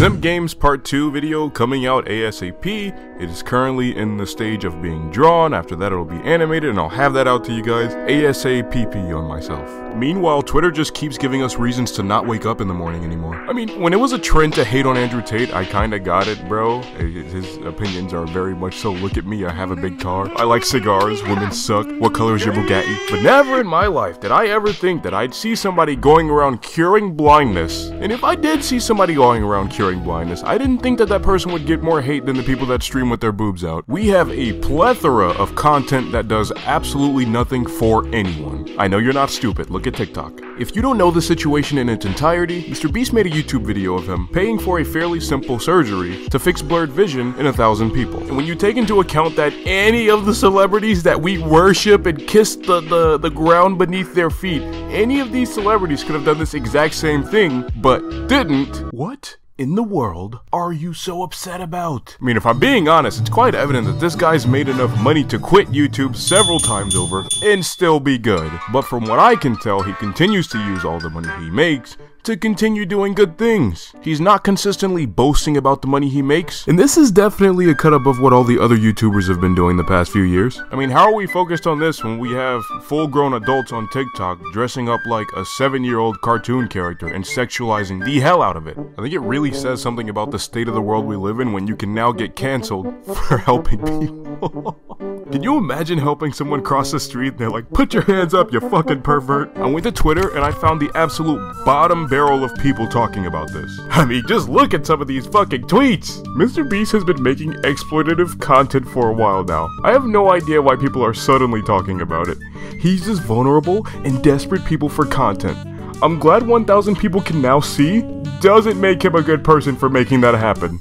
Simp Games Part 2 video coming out ASAP. It is currently in the stage of being drawn. After that, it'll be animated, and I'll have that out to you guys ASAPP on myself. Meanwhile, Twitter just keeps giving us reasons to not wake up in the morning anymore. I mean, when it was a trend to hate on Andrew Tate, I kinda got it, bro. His opinions are very much so look at me, I have a big car. I like cigars, women suck, what color is your Bugatti? But never in my life did I ever think that I'd see somebody going around curing blindness. And if I did see somebody going around curing blindness, I didn't think that that person would get more hate than the people that stream with their boobs out. We have a plethora of content that does absolutely nothing for anyone. I know you're not stupid, look at TikTok. If you don't know the situation in its entirety, Mr. Beast made a YouTube video of him paying for a fairly simple surgery to fix blurred vision in a thousand people. And when you take into account that any of the celebrities that we worship and kiss the, the, the ground beneath their feet, any of these celebrities could have done this exact same thing, but didn't. What? In the world are you so upset about? I mean, if I'm being honest, it's quite evident that this guy's made enough money to quit YouTube several times over and still be good. But from what I can tell, he continues to use all the money he makes to continue doing good things. He's not consistently boasting about the money he makes, and this is definitely a cut above what all the other YouTubers have been doing the past few years. I mean, how are we focused on this when we have full grown adults on TikTok dressing up like a seven year old cartoon character and sexualizing the hell out of it? I think it really says something about the state of the world we live in when you can now get canceled for helping people. Can you imagine helping someone cross the street and they're like, put your hands up, you fucking pervert? I went to Twitter and I found the absolute bottom barrel of people talking about this. I mean, just look at some of these fucking tweets! Mr. Beast has been making exploitative content for a while now. I have no idea why people are suddenly talking about it. He's just vulnerable and desperate people for content. I'm glad 1,000 people can now see doesn't make him a good person for making that happen.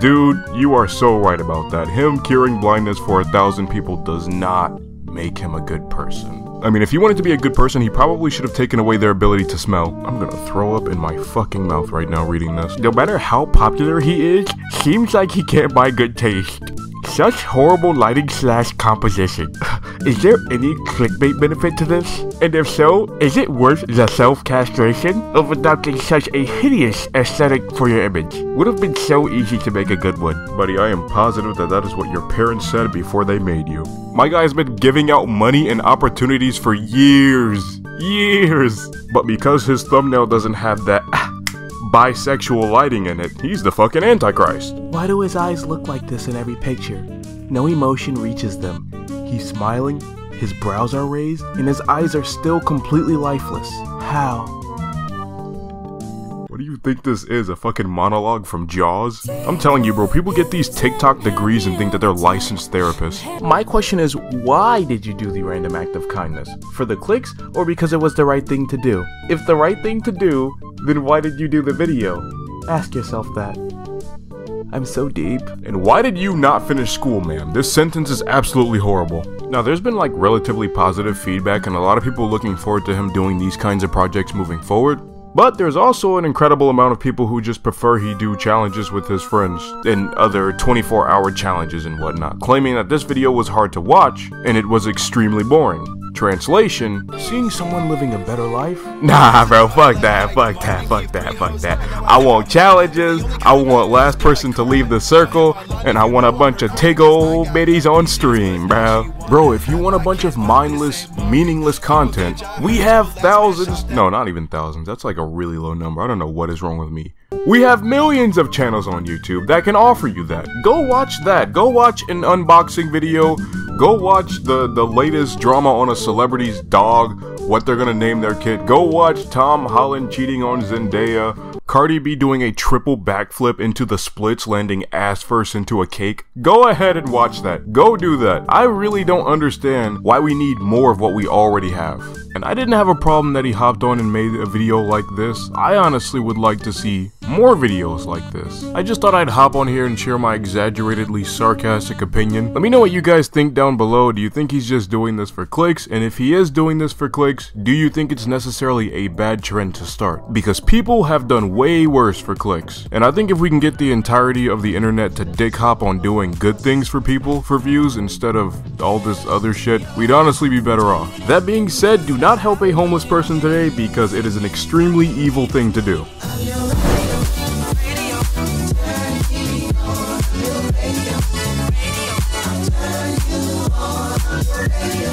Dude, you are so right about that. Him curing blindness for a thousand people does not make him a good person. I mean, if he wanted to be a good person, he probably should have taken away their ability to smell. I'm gonna throw up in my fucking mouth right now reading this. No matter how popular he is, seems like he can't buy good taste. Such horrible lighting slash composition. is there any clickbait benefit to this? And if so, is it worth the self-castration of adopting such a hideous aesthetic for your image? Would have been so easy to make a good one. Buddy, I am positive that that is what your parents said before they made you. My guy's been giving out money and opportunities for years. Years. But because his thumbnail doesn't have that bisexual lighting in it. He's the fucking Antichrist. Why do his eyes look like this in every picture? No emotion reaches them. He's smiling, his brows are raised, and his eyes are still completely lifeless. How? What do you think this is? A fucking monologue from Jaws? I'm telling you, bro, people get these TikTok degrees and think that they're licensed therapists. My question is, why did you do the random act of kindness? For the clicks, or because it was the right thing to do? If the right thing to do, then why did you do the video? Ask yourself that. I'm so deep. And why did you not finish school, ma'am? This sentence is absolutely horrible. Now, there's been like relatively positive feedback and a lot of people looking forward to him doing these kinds of projects moving forward. But there's also an incredible amount of people who just prefer he do challenges with his friends and other 24 hour challenges and whatnot, claiming that this video was hard to watch and it was extremely boring. Translation, seeing someone living a better life? Nah, bro, fuck that, fuck that, fuck that, fuck that. I want challenges, I want last person to leave the circle, and I want a bunch of tiggle biddies on stream, bro. Bro, if you want a bunch of mindless, meaningless content, we have thousands, no, not even thousands, that's like a really low number. I don't know what is wrong with me. We have millions of channels on YouTube that can offer you that. Go watch that. Go watch an unboxing video. Go watch the, the latest drama on a celebrity's dog, what they're gonna name their kid. Go watch Tom Holland cheating on Zendaya. Cardi B doing a triple backflip into the splits, landing ass first into a cake. Go ahead and watch that. Go do that. I really don't understand why we need more of what we already have. And I didn't have a problem that he hopped on and made a video like this. I honestly would like to see more videos like this. I just thought I'd hop on here and share my exaggeratedly sarcastic opinion. Let me know what you guys think down below. Do you think he's just doing this for clicks? And if he is doing this for clicks, do you think it's necessarily a bad trend to start? Because people have done way worse for clicks. And I think if we can get the entirety of the internet to dick hop on doing good things for people for views instead of all this other shit, we'd honestly be better off. That being said, do not help a homeless person today because it is an extremely evil thing to do. you on your radio.